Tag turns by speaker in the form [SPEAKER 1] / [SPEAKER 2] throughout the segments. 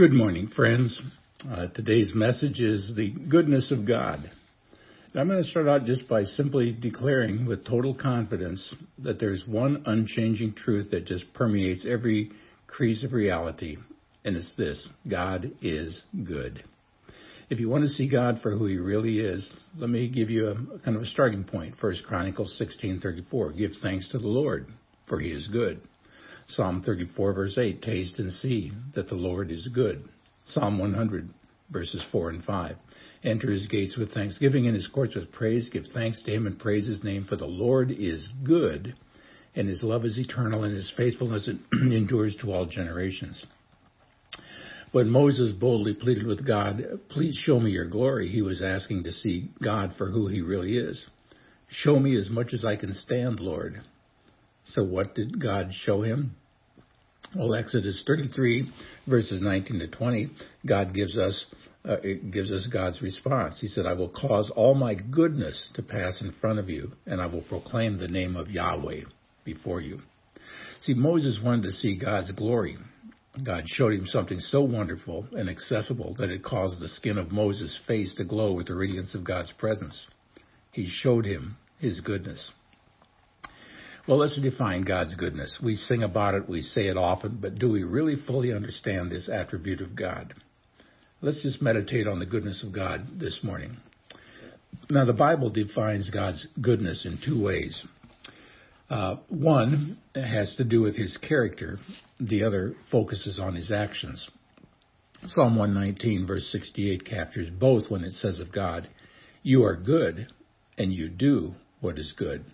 [SPEAKER 1] Good morning, friends. Uh, today's message is the goodness of God. I'm going to start out just by simply declaring with total confidence that there's one unchanging truth that just permeates every crease of reality, and it's this God is good. If you want to see God for who he really is, let me give you a, kind of a starting point. First Chronicles 16:34. Give thanks to the Lord, for he is good. Psalm 34 verse 8. Taste and see that the Lord is good. Psalm 100 verses 4 and 5. Enter his gates with thanksgiving and his courts with praise. Give thanks to him and praise his name, for the Lord is good, and his love is eternal, and his faithfulness endures to all generations. When Moses boldly pleaded with God, Please show me your glory, he was asking to see God for who he really is. Show me as much as I can stand, Lord. So what did God show him? Well, Exodus 33, verses 19 to 20, God gives us uh, it gives us God's response. He said, "I will cause all my goodness to pass in front of you, and I will proclaim the name of Yahweh before you." See, Moses wanted to see God's glory. God showed him something so wonderful and accessible that it caused the skin of Moses' face to glow with the radiance of God's presence. He showed him his goodness. Well, let's define God's goodness. We sing about it, we say it often, but do we really fully understand this attribute of God? Let's just meditate on the goodness of God this morning. Now, the Bible defines God's goodness in two ways. Uh, one has to do with his character, the other focuses on his actions. Psalm 119, verse 68, captures both when it says of God, You are good, and you do what is good.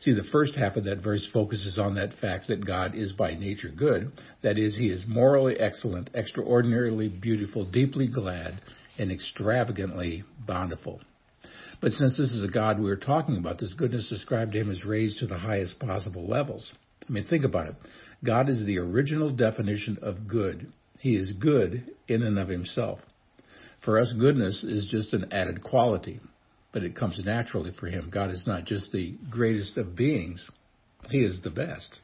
[SPEAKER 1] See, the first half of that verse focuses on that fact that God is by nature good. That is, He is morally excellent, extraordinarily beautiful, deeply glad, and extravagantly bountiful. But since this is a God we are talking about, this goodness described to him is raised to the highest possible levels. I mean, think about it. God is the original definition of good. He is good in and of himself. For us, goodness is just an added quality, but it comes naturally for him. God is not just the greatest of beings, he is the best.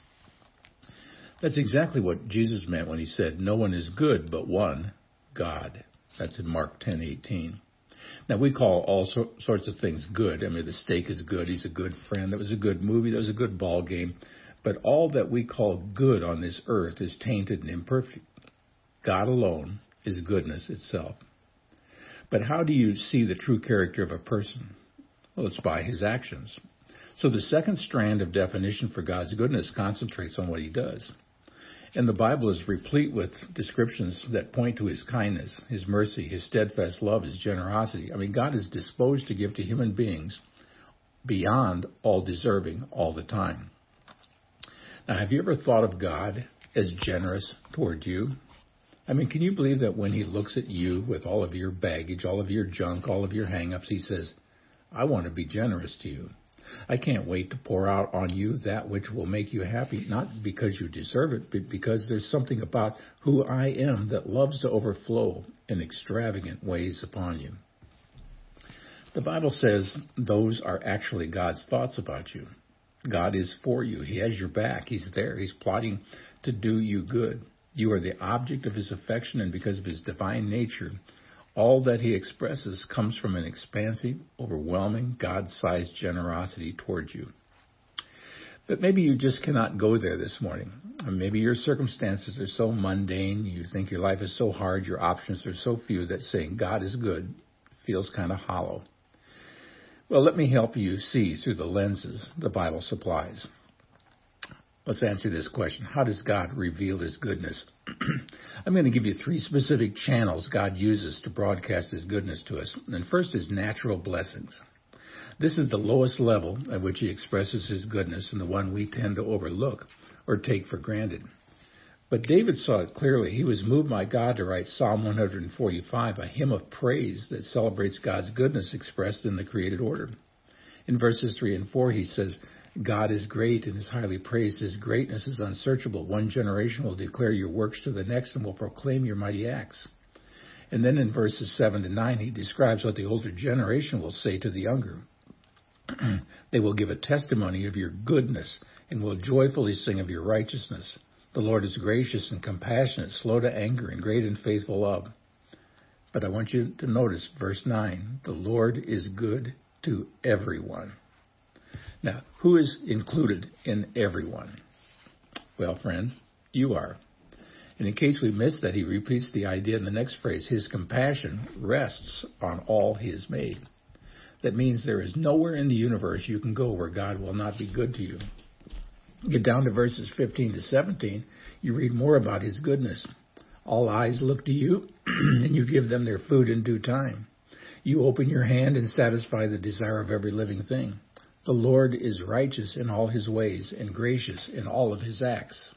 [SPEAKER 1] That's exactly what Jesus meant when he said, No one is good but one, God. That's in Mark 10:18. Now we call all so, sorts of things good. I mean, the steak is good. He's a good friend. That was a good movie. That was a good ball game. But all that we call good on this earth is tainted and imperfect. God alone is goodness itself. But how do you see the true character of a person? Well, it's by his actions. So the second strand of definition for God's goodness concentrates on what he does. And the Bible is replete with descriptions that point to his kindness, his mercy, his steadfast love, his generosity. I mean, God is disposed to give to human beings beyond all deserving all the time. Now, have you ever thought of God as generous toward you? I mean, can you believe that when he looks at you with all of your baggage, all of your junk, all of your hangups, he says, I want to be generous to you. I can't wait to pour out on you that which will make you happy, not because you deserve it, but because there's something about who I am that loves to overflow in extravagant ways upon you. The Bible says those are actually God's thoughts about you. God is for you. He has your back. He's there. He's plotting to do you good. You are the object of his affection, and because of his divine nature, all that he expresses comes from an expansive, overwhelming, God sized generosity towards you. But maybe you just cannot go there this morning. Or maybe your circumstances are so mundane, you think your life is so hard, your options are so few that saying God is good feels kind of hollow. Well, let me help you see through the lenses the Bible supplies. Let's answer this question. How does God reveal his goodness? I'm going to give you three specific channels God uses to broadcast his goodness to us. And first is natural blessings. This is the lowest level at which he expresses his goodness and the one we tend to overlook or take for granted. But David saw it clearly. He was moved by God to write Psalm 145, a hymn of praise that celebrates God's goodness expressed in the created order. In verses 3 and 4, he says, God is great and is highly praised. His greatness is unsearchable. One generation will declare your works to the next and will proclaim your mighty acts. And then in verses 7 to 9, he describes what the older generation will say to the younger. they will give a testimony of your goodness and will joyfully sing of your righteousness. The Lord is gracious and compassionate, slow to anger, and great in faithful love. But I want you to notice verse 9 the Lord is good to everyone. Now, who is included in everyone? Well, friend, you are. And in case we missed that, he repeats the idea in the next phrase His compassion rests on all He has made. That means there is nowhere in the universe you can go where God will not be good to you. Get down to verses 15 to 17, you read more about His goodness. All eyes look to you, and you give them their food in due time. You open your hand and satisfy the desire of every living thing. The Lord is righteous in all his ways and gracious in all of his acts.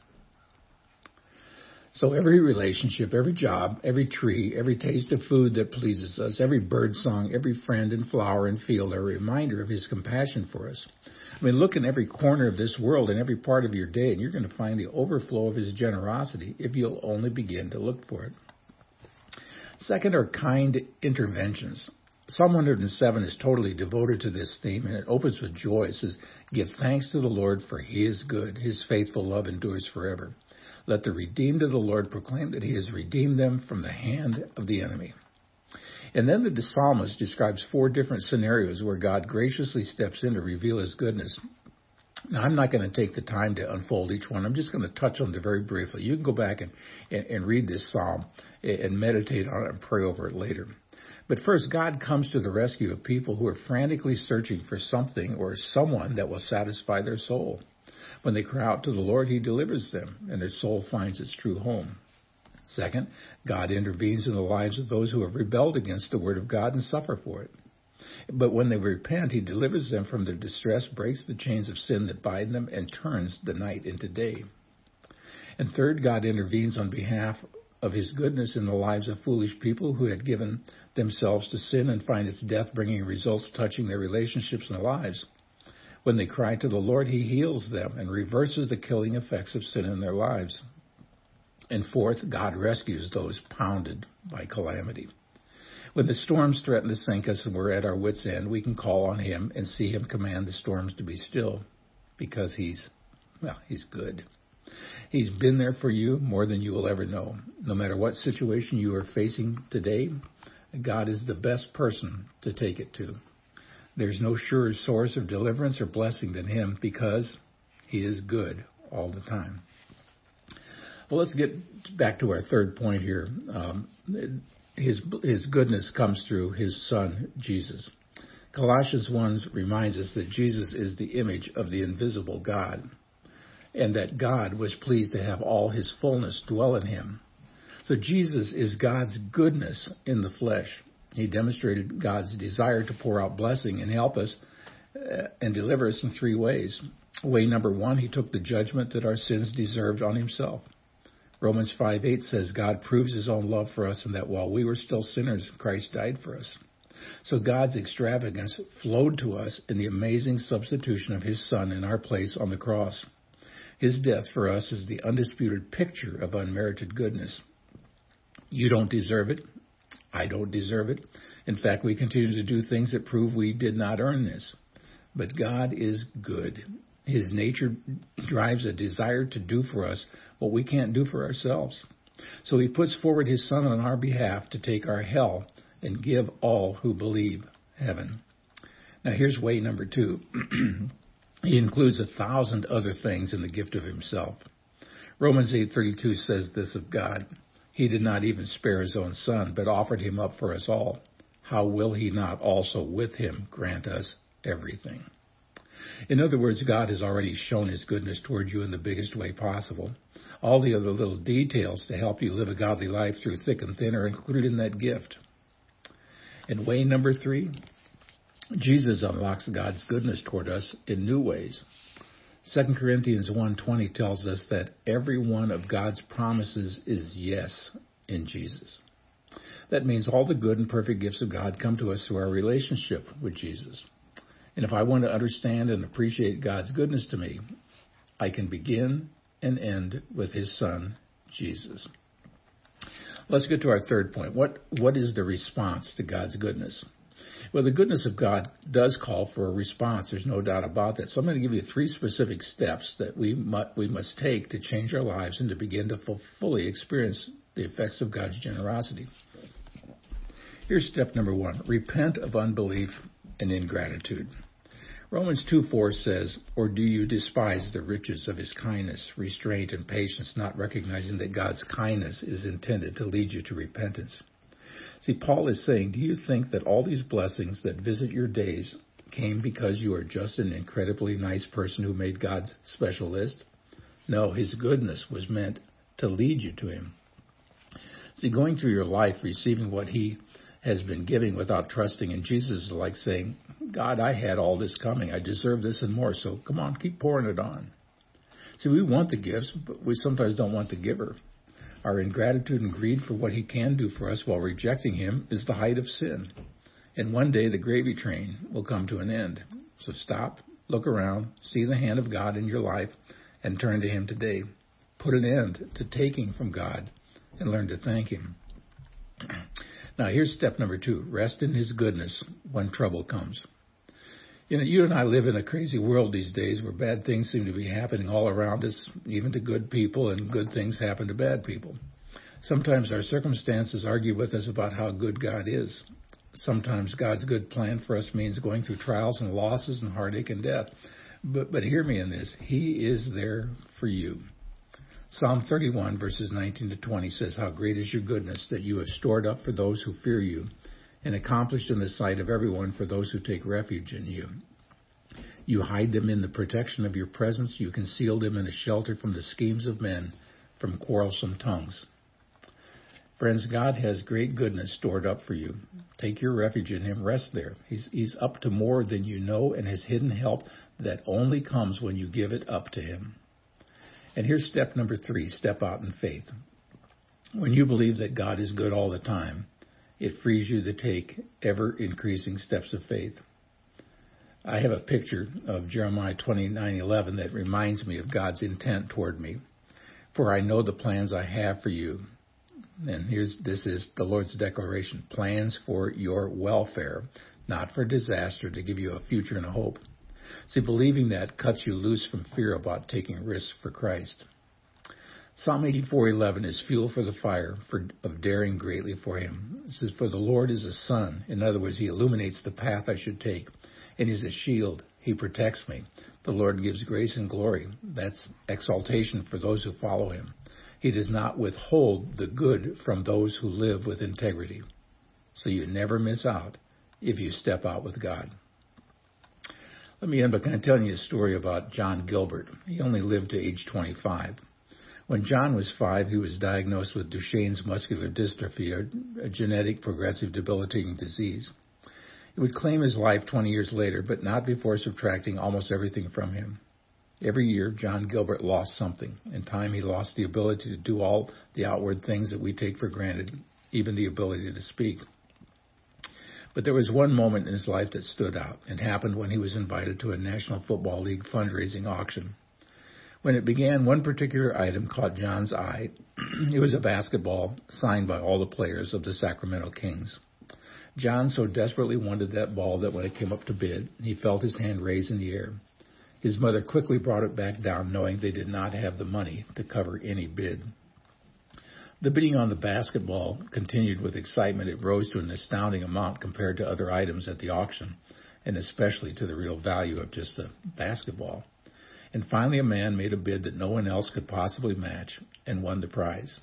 [SPEAKER 1] So every relationship, every job, every tree, every taste of food that pleases us, every bird song, every friend and flower and field are a reminder of his compassion for us. I mean, look in every corner of this world and every part of your day, and you're going to find the overflow of his generosity if you'll only begin to look for it. Second are kind interventions. Psalm 107 is totally devoted to this theme, and it opens with joy. It says, Give thanks to the Lord, for he is good. His faithful love endures forever. Let the redeemed of the Lord proclaim that he has redeemed them from the hand of the enemy. And then the psalmist describes four different scenarios where God graciously steps in to reveal his goodness. Now, I'm not going to take the time to unfold each one. I'm just going to touch on them very briefly. You can go back and, and, and read this psalm and meditate on it and pray over it later. But first, God comes to the rescue of people who are frantically searching for something or someone that will satisfy their soul. When they cry out to the Lord, He delivers them, and their soul finds its true home. Second, God intervenes in the lives of those who have rebelled against the Word of God and suffer for it. But when they repent, He delivers them from their distress, breaks the chains of sin that bind them, and turns the night into day. And third, God intervenes on behalf of his goodness in the lives of foolish people who had given themselves to sin and find its death bringing results touching their relationships and lives. When they cry to the Lord, he heals them and reverses the killing effects of sin in their lives. And fourth, God rescues those pounded by calamity. When the storms threaten to sink us and we're at our wits' end, we can call on him and see him command the storms to be still because he's, well, he's good. He's been there for you more than you will ever know. No matter what situation you are facing today, God is the best person to take it to. There's no surer source of deliverance or blessing than Him because He is good all the time. Well, let's get back to our third point here. Um, his, his goodness comes through His Son, Jesus. Colossians 1 reminds us that Jesus is the image of the invisible God and that God was pleased to have all his fullness dwell in him. So Jesus is God's goodness in the flesh. He demonstrated God's desire to pour out blessing and help us uh, and deliver us in three ways. Way number one, he took the judgment that our sins deserved on himself. Romans 5 8 says, God proves his own love for us and that while we were still sinners, Christ died for us. So God's extravagance flowed to us in the amazing substitution of his Son in our place on the cross. His death for us is the undisputed picture of unmerited goodness. You don't deserve it. I don't deserve it. In fact, we continue to do things that prove we did not earn this. But God is good. His nature drives a desire to do for us what we can't do for ourselves. So he puts forward his son on our behalf to take our hell and give all who believe heaven. Now here's way number two. He includes a thousand other things in the gift of himself. Romans 8:32 says this of God, he did not even spare his own son, but offered him up for us all. How will he not also with him grant us everything? In other words, God has already shown his goodness towards you in the biggest way possible. All the other little details to help you live a godly life through thick and thin are included in that gift. And way number three, Jesus unlocks God's goodness toward us in new ways. 2 Corinthians 1:20 tells us that every one of God's promises is yes in Jesus. That means all the good and perfect gifts of God come to us through our relationship with Jesus. And if I want to understand and appreciate God's goodness to me, I can begin and end with his son, Jesus. Let's get to our third point. What what is the response to God's goodness? Well, the goodness of God does call for a response. There's no doubt about that. So I'm going to give you three specific steps that we must, we must take to change our lives and to begin to fully experience the effects of God's generosity. Here's step number one repent of unbelief and ingratitude. Romans 2 4 says, Or do you despise the riches of his kindness, restraint, and patience, not recognizing that God's kindness is intended to lead you to repentance? See, Paul is saying, Do you think that all these blessings that visit your days came because you are just an incredibly nice person who made God's special list? No, his goodness was meant to lead you to him. See, going through your life receiving what he has been giving without trusting in Jesus is like saying, God, I had all this coming. I deserve this and more. So come on, keep pouring it on. See, we want the gifts, but we sometimes don't want the giver. Our ingratitude and greed for what he can do for us while rejecting him is the height of sin. And one day the gravy train will come to an end. So stop, look around, see the hand of God in your life, and turn to him today. Put an end to taking from God and learn to thank him. Now, here's step number two rest in His goodness when trouble comes. You know, you and I live in a crazy world these days where bad things seem to be happening all around us, even to good people, and good things happen to bad people. Sometimes our circumstances argue with us about how good God is. Sometimes God's good plan for us means going through trials and losses and heartache and death. But, but hear me in this He is there for you. Psalm 31, verses 19 to 20 says, How great is your goodness that you have stored up for those who fear you, and accomplished in the sight of everyone for those who take refuge in you. You hide them in the protection of your presence. You conceal them in a shelter from the schemes of men, from quarrelsome tongues. Friends, God has great goodness stored up for you. Take your refuge in Him. Rest there. He's, he's up to more than you know and has hidden help that only comes when you give it up to Him. And here's step number three step out in faith. When you believe that God is good all the time, it frees you to take ever increasing steps of faith. I have a picture of Jeremiah 29:11 that reminds me of God's intent toward me. For I know the plans I have for you. And here's this is the Lord's declaration, plans for your welfare, not for disaster to give you a future and a hope. See, believing that cuts you loose from fear about taking risks for Christ. Psalm 84:11 is fuel for the fire for, of daring greatly for him. It says, "For the Lord is a sun." In other words, He illuminates the path I should take, and He's a shield. He protects me. The Lord gives grace and glory. That's exaltation for those who follow Him. He does not withhold the good from those who live with integrity. So you never miss out if you step out with God. Let me end by kind of telling you a story about John Gilbert. He only lived to age 25. When John was five, he was diagnosed with Duchenne's muscular dystrophy, a, genetic progressive debilitating disease. It would claim his life 20 years later, but not before subtracting almost everything from him. Every year, John Gilbert lost something. In time, he lost the ability to do all the outward things that we take for granted, even the ability to speak. But there was one moment in his life that stood out. It happened when he was invited to a National Football League fundraising auction. When it began, one particular item caught John's eye. it was a basketball signed by all the players of the Sacramento Kings. John so desperately wanted that ball that when it came up to bid, he felt his hand raise in the air. His mother quickly brought it back down, knowing they did not have the money to cover any bid. The bidding on the basketball continued with excitement. It rose to an astounding amount compared to other items at the auction, and especially to the real value of just the basketball. And finally, a man made a bid that no one else could possibly match and won the prize.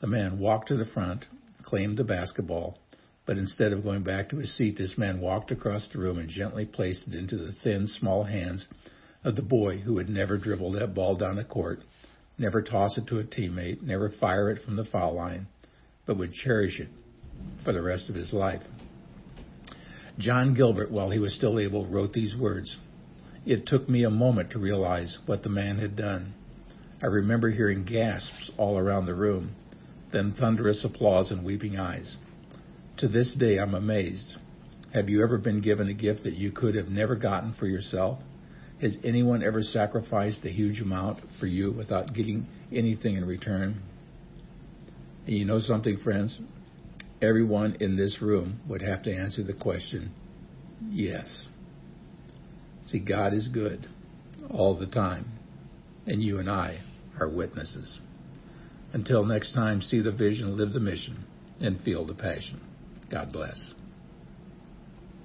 [SPEAKER 1] The man walked to the front, claimed the basketball, but instead of going back to his seat, this man walked across the room and gently placed it into the thin, small hands of the boy who had never dribbled that ball down the court never toss it to a teammate, never fire it from the foul line, but would cherish it for the rest of his life. John Gilbert, while he was still able, wrote these words. It took me a moment to realize what the man had done. I remember hearing gasps all around the room, then thunderous applause and weeping eyes. To this day, I'm amazed. Have you ever been given a gift that you could have never gotten for yourself? Has anyone ever sacrificed a huge amount for you without getting anything in return? And you know something, friends? everyone in this room would have to answer the question, yes. See, God is good all the time, and you and I are witnesses. Until next time, see the vision, live the mission, and feel the passion. God bless.